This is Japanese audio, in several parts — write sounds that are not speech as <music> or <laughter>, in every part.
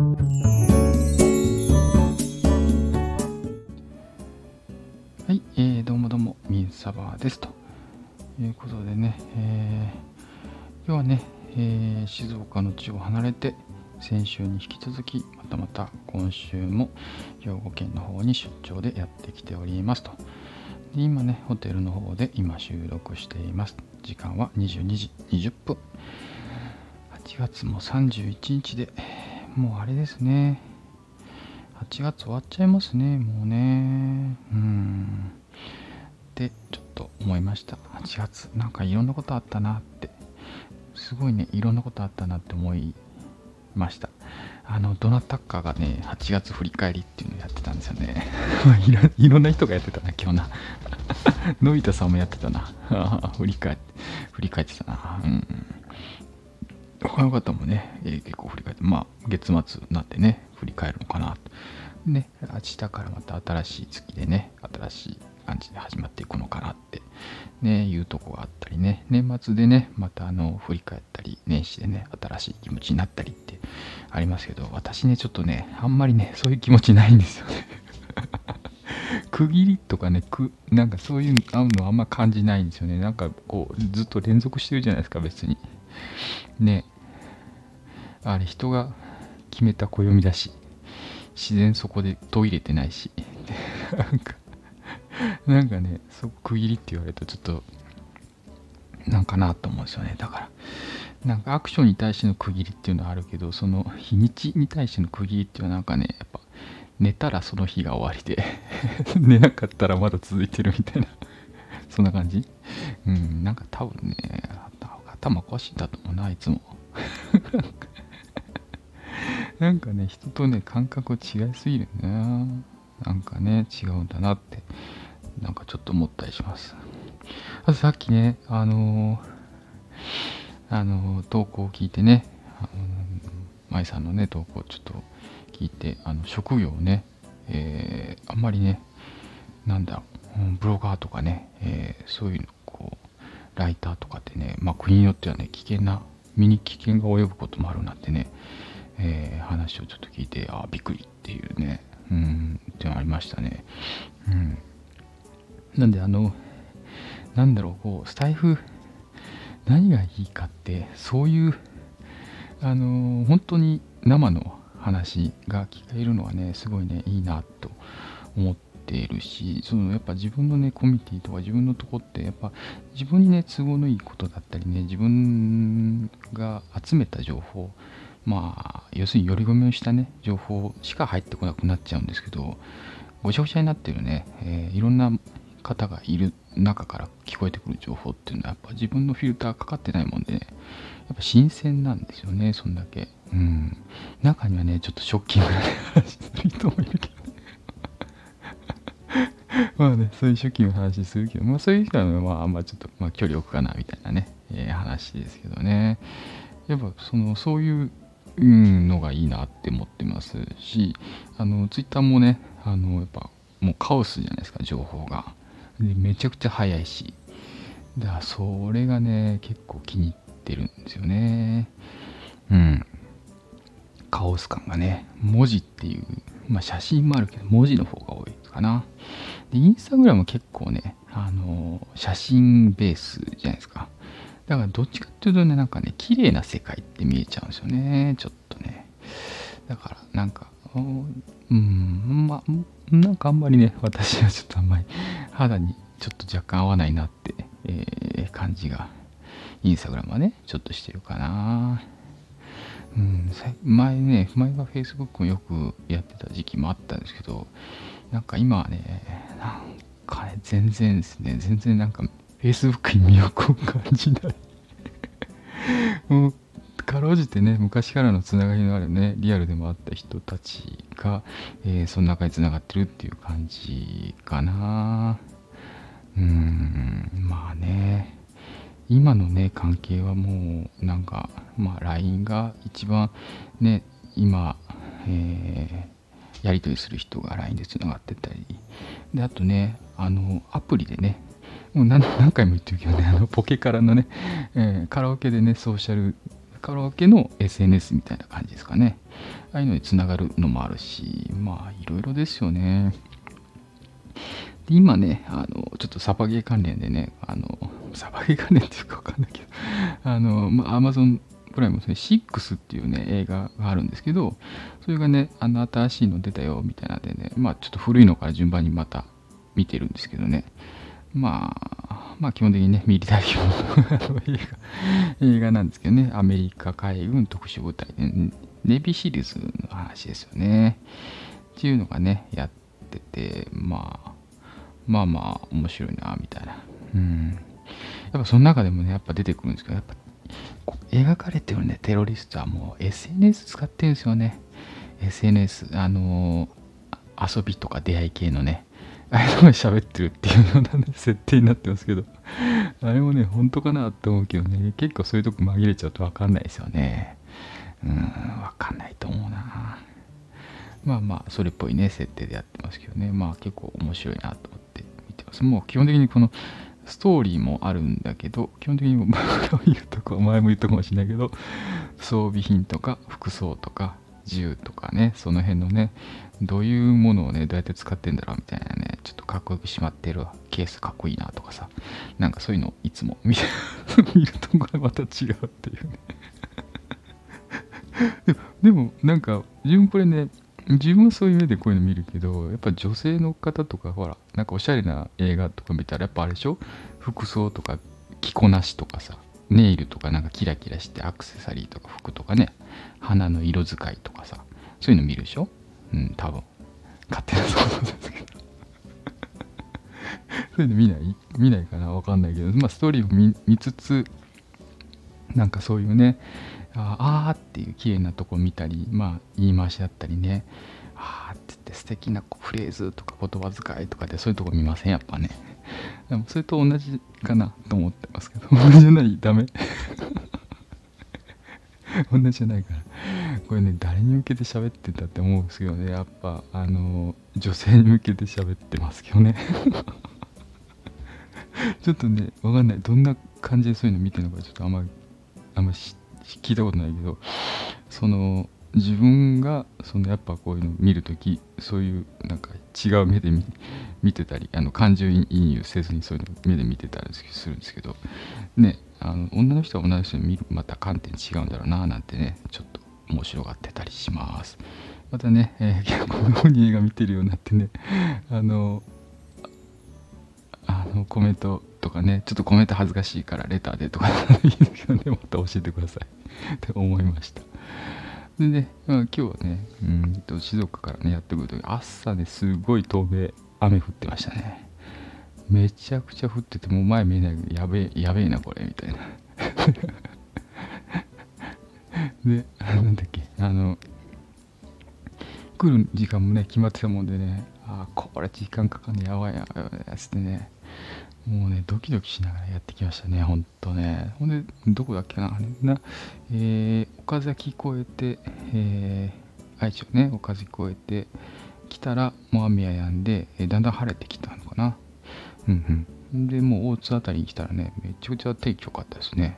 はい、えー、どうもどうも、ミンサバーです。ということでね、えー、今日はね、えー、静岡の地を離れて、先週に引き続き、またまた今週も兵庫県の方に出張でやってきておりますと。で今ね、ホテルの方で今収録しています。時間は22時20分。8月も31日で、もうあれですね。8月終わっちゃいますね、もうね。うん。で、ちょっと思いました。8月、なんかいろんなことあったなって。すごいね、いろんなことあったなって思いました。あの、ドナタッカーがね、8月振り返りっていうのをやってたんですよね。<laughs> いろいろんな人がやってたな、今日な。<laughs> のび太さんもやってたな。<laughs> 振り返って、振り返ってたな。うん。他の方もね、えー、結構振り返って、まあ、月末になってね、振り返るのかなと。ね、明日からまた新しい月でね、新しい感じで始まっていくのかなって、ね、いうとこがあったりね、年末でね、またあの、振り返ったり、年始でね、新しい気持ちになったりってありますけど、私ね、ちょっとね、あんまりね、そういう気持ちないんですよね。<laughs> 区切りとかね、くなんかそういうののあんま感じないんですよね。なんかこう、ずっと連続してるじゃないですか、別に。ね。あれ、人が決めた暦だし、自然そこで途入れてないし、なんか、なんかね、そこ区切りって言われるとちょっと、なんかなと思うんですよね。だから、なんかアクションに対しての区切りっていうのはあるけど、その日にちに対しての区切りっていうのはなんかね、やっぱ寝たらその日が終わりで <laughs> 寝なかったらまだ続いてるみたいなそんな感じうん、なんか多分ね、頭おかしいんだと思うな、いつも。なんかね、人とね、感覚違いすぎるな。なんかね、違うんだなって、なんかちょっと思ったりします。あとさっきね、あのー、あのー、投稿を聞いてね、あの、舞さんのね、投稿ちょっと聞いて、あの、職業をね、えー、あんまりね、なんだ、ブロガーとかね、えー、そういうの、こう、ライターとかってね、まあ国によってはね、危険な、身に危険が及ぶこともあるなんてね、えー、話をちょっと聞いて、あびっくりっていうね、うん、ってありましたね。うん。なんで、あの、なんだろう、こう、スタイフ、何がいいかって、そういう、あの、本当に生の話が聞けるのはね、すごいね、いいなと思っているし、そのやっぱ自分のね、コミュニティとか自分のとこって、やっぱ自分にね、都合のいいことだったりね、自分が集めた情報、まあ、要するにより込みをしたね、情報しか入ってこなくなっちゃうんですけど、ごちゃごちゃになってるね、えー、いろんな方がいる中から聞こえてくる情報っていうのは、やっぱ自分のフィルターかかってないもんでね、やっぱ新鮮なんですよね、そんだけ。うん。中にはね、ちょっとショッキングな話する人もいるけど。<laughs> まあね、そういうショッキングな話するけど、まあそういう人は、ねまああんまちょっと、まあ距離置くかな、みたいなね、えー、話ですけどね。やっぱその、そういうのがいいなって思ってますし、あの、ツイッターもね、あの、やっぱもうカオスじゃないですか、情報が。でめちゃくちゃ早いし。だからそれがね、結構気に入ってるんですよね。うん。カオス感がね、文字っていう、まあ写真もあるけど、文字の方が多いかな。で、インスタグラム結構ね、あの、写真ベースじゃないですか。だからどっちかっていうとね、なんかね、綺麗な世界って見えちゃうんですよね。ちょっとね。だから、なんか、うん、まあ、なんかあんまりね、私はちょっとあんまり肌にちょっと若干合わないなって、えー、感じが、インスタグラムはね、ちょっとしてるかな。うん、前ね、前は Facebook もよくやってた時期もあったんですけど、なんか今はね、なんかね、全然ですね、全然なんか Facebook に魅力を感じないもう、かろうじてね、昔からのつながりのあるね、リアルでもあった人たちが、えー、その中につながってるっていう感じかな。うん、まあね、今のね、関係はもう、なんか、まあ、LINE が一番ね、今、えー、やり取りする人が LINE でつながってたり、で、あとね、あの、アプリでね、もう何回も言ってるけどね、あのポケカラのね、えー、カラオケでね、ソーシャルカラオケの SNS みたいな感じですかね。ああいうのにつながるのもあるし、まあいろいろですよね。で今ね、あの、ちょっとサバゲー関連でね、あの、サバゲー関連っていうかわかんないけど、あの、まあ、アマゾンプライムですね、6っていうね、映画があるんですけど、それがね、あの、新しいの出たよ、みたいなんでね、まあ、ちょっと古いのから順番にまた見てるんですけどね、まあ、まあ、基本的にね、ミリタリーの映画、なんですけどね、アメリカ海軍特殊部隊で、ネビシリーズの話ですよね。っていうのがね、やってて、まあ、まあまあ、面白いな、みたいな。うん。やっぱその中でもね、やっぱ出てくるんですけど、やっぱ描かれてるね、テロリストはもう SNS 使ってるんですよね。SNS、あのー、遊びとか出会い系のね、ああいうのが喋ってるっていうような、ね、設定になってますけど、あれもね、本当かなって思うけどね、結構そういうとこ紛れちゃうとわかんないですよね。うん、わかんないと思うな。まあまあ、それっぽいね、設定でやってますけどね、まあ結構面白いなと思って見てます。もう基本的にこのストーリーもあるんだけど、基本的に僕が言うとか、前も言ったかもしれないけど、装備品とか服装とか銃とかね、その辺のね、どういうものをね、どうやって使ってんだろうみたいなね、ちょっとかっこよくしまってるケースかっこいいなとかさ、なんかそういうのいつも見見るとこがまた違うっていうね。<laughs> でも、なんか、自分これね、自分はそういう目でこういうの見るけど、やっぱ女性の方とか、ほら、なんかおしゃれな映画とか見たら、やっぱあれでしょ？服装とか着こなしとかさ、ネイルとかなんかキラキラしてアクセサリーとか服とかね、花の色使いとかさ、そういうの見るでしょ？うん、多分。勝手な想像ですけど。<laughs> そういうの見ない？見ないかな？わかんないけど、まあストーリーを見つつ、なんかそういうね、ああっていう綺麗なとこ見たり、まあ言い回しだったりね、ああって言って素敵なフレーズとか言葉遣いとかでそういうとこ見ません？やっぱね。でもそれと同じかなと思ってますけど、同じじゃないダメ <laughs> 同じじゃないから。これね、誰に向けて喋ってたって思うんですけどね、やっぱ、あの、女性に向けて喋ってますけどね。<laughs> ちょっとね、わかんない。どんな感じでそういうの見てるのか、ちょっとあんま、あんま聞いたことないけど、その、自分がそのやっぱこういうの見るときそういうなんか違う目で見 <laughs> てたりあの感情移入せずにそういうの目で見てたりするんですけどねあの女の人は女の人に見るまた観点違うんだろうななんてねちょっと面白がってたりします。またね、えー、このように映画見てるようになってねあのあのコメントとかねちょっとコメント恥ずかしいからレターでとかいいですけどね。また教えてください。って思いました。でね、まあ、今日はね、うんと静岡からね、やってくるとき、朝ね、すごい透明、雨降ってましたね。めちゃくちゃ降ってて、もう前見えないけど、やべえ、やべえな、これ、みたいな。<laughs> で、なんだっけ、あの、来る時間もね、決まってたもんでね、ああ、これ時間かかんねやばいやばいやつってね、もうね、ドキドキしながらやってきましたね、ほんとね。ほんで、どこだっけな、なえー、岡崎越えて、えー、愛知をね、岡崎越えて来たら、もう雨ややんで、えー、だんだん晴れてきたのかな。うんうん。で、もう大津あたりに来たらね、めちゃくちゃ天気良かったですね。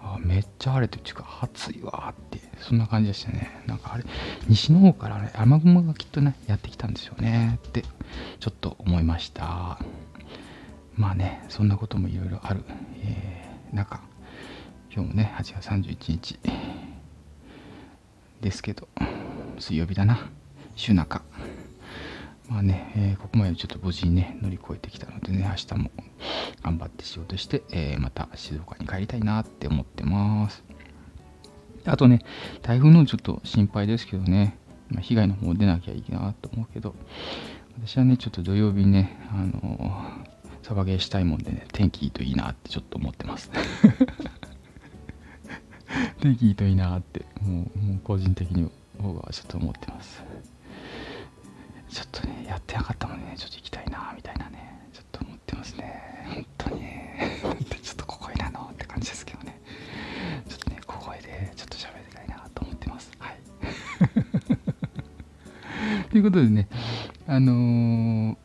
あめっちゃ晴れてるっていうか、暑いわって、そんな感じでしたね。なんかあれ、西の方からね、雨雲がきっとね、やってきたんですよねって、ちょっと思いました。まあね、そんなこともいろいろある、えー、中、今日もね、8月31日ですけど、水曜日だな、週中。まあね、えー、ここまでちょっと無事にね、乗り越えてきたのでね、明日も頑張って仕事して、えー、また静岡に帰りたいなって思ってます。あとね、台風のちょっと心配ですけどね、まあ、被害の方出なきゃいいなと思うけど、私はね、ちょっと土曜日ね、あのーサバゲーしたいもんでね、天気いいといいなってちょっと思ってます。<laughs> 天気いいといいなって、もう、もう個人的に僕はちょっと思ってます。ちょっとね、やってなかったもんね、ちょっと行きたいな、みたいなね、ちょっと思ってますね。本当にね、ちょっと小声なのって感じですけどね。ちょっとね、小声でちょっと喋りたいなと思ってます。はい。<laughs> ということでね、あのー、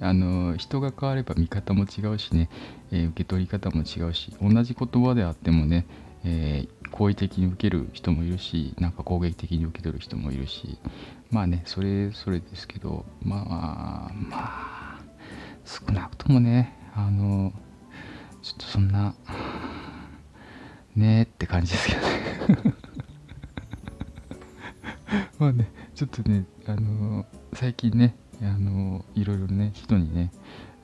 あの人が変われば見方も違うしね、えー、受け取り方も違うし同じ言葉であってもね、えー、好意的に受ける人もいるしなんか攻撃的に受け取る人もいるしまあねそれそれですけどまあまあ少なくともねあのちょっとそんなねえって感じですけどね。<laughs> まあねちょっとねあの最近ねあのいろいろね人にね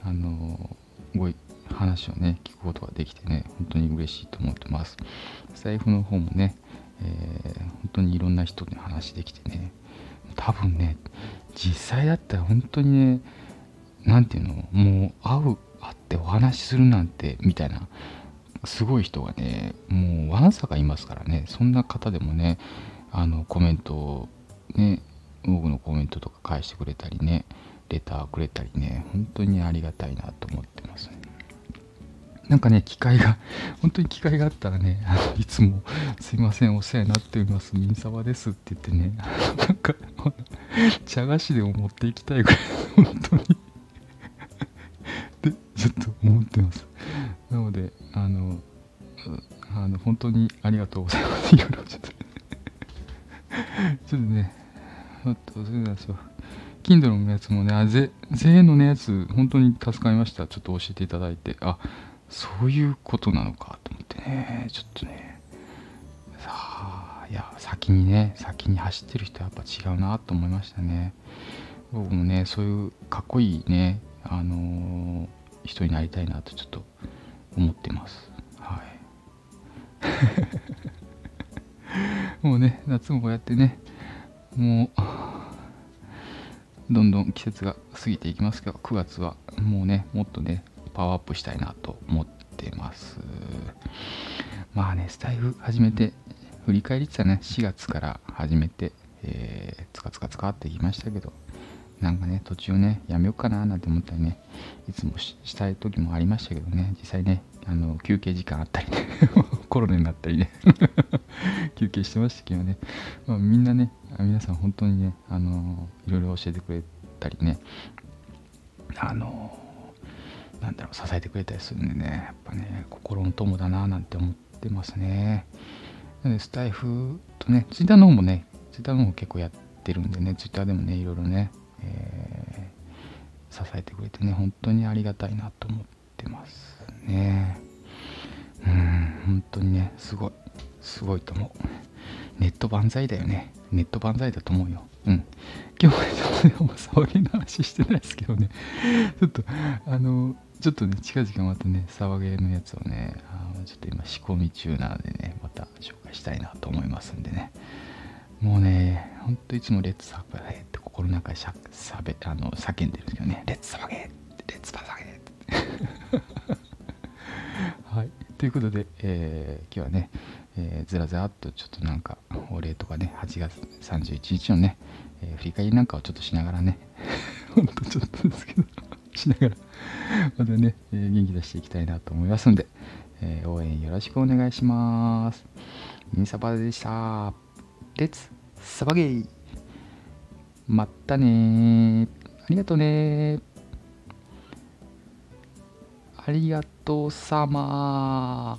あのご話をね聞くことができてね本当に嬉しいと思ってます。財布の方もね、えー、本当にいろんな人に話できてね多分ね実際だったら本当にね何ていうのもう会う会ってお話しするなんてみたいなすごい人がねもうわんさかいますからね。そんな方でもねあのコメントをね僕のコメントとか返してくれたりねレターくれたりね本当にありがたいなと思ってますねなんかね、機会が、<laughs> 本当に機会があったらね、あ <laughs> のいつも、すいません、お世話になっております、ミンサバですって言ってね、<laughs> なんか、茶菓子でも持っていきたいぐらい、本当にで、ちょっと思ってます。なので、あの、あの本当にありがとうございます。いろいろちょっと、ちょっとね、ちょっと、それなんですよ。Kindle のやつもね、あ、ぜ、税のね、やつ、本当に助かりました。ちょっと教えていただいて。あ、そういうことなのかと思ってね、ちょっとね、さあ、いや、先にね、先に走ってる人はやっぱ違うなと思いましたね。僕もね、そういうかっこいいね、あのー、人になりたいなとちょっと思ってます。はい。<laughs> もうね、夏もこうやってね、もう、どんどん季節が過ぎていきますけど、9月はもうね、もっとね、パワーアップしたいなと思ってます。まあね、スタイフ始めて、振り返りってたね、4月から始めて、えー、つかつかつかってきましたけど、なんかね、途中ね、やめようかななんて思ったりね、いつもしたい時もありましたけどね、実際ね、あの休憩時間あったりね、<laughs> コロナになったりね <laughs> 休憩してましたけどね、まあ、みんなね、皆さん本当にね、あのいろいろ教えてくれたりね、あのなんだろう支えてくれたりするんでねやっぱね心の友だななんて思ってますね。なのでスタイフとねツイッターの方もねツイッターの方も結構やってるんでねツイッターでもねいろいろね、えー、支えてくれてね本当にありがたいなと思ってますね。うん本当にねすごいすごいと思う。ネット万歳だよね。ネット万歳だと思うようん。今日はちょっと、ね、騒ぎの話してないですけどね、<laughs> ちょっと、あの、ちょっとね、近々またね、騒げのやつをね、あちょっと今仕込み中なのでね、また紹介したいなと思いますんでね。もうね、ほんといつもレッツ騒げって心の中でしゃべあの叫んでるんですけどね、レッツ騒げレッツ騒げ <laughs> はい。ということで、えー、今日はね、えー、ずらずらっとちょっとなんかお礼とかね、8月31日のね、えー、振り返りなんかをちょっとしながらね、<laughs> ほんとちょっとですけど <laughs> しながら、またね、えー、元気出していきたいなと思いますんで、えー、応援よろしくお願いします。ミニサバでした。レッツサバゲイまったねありがとうねありがとうさま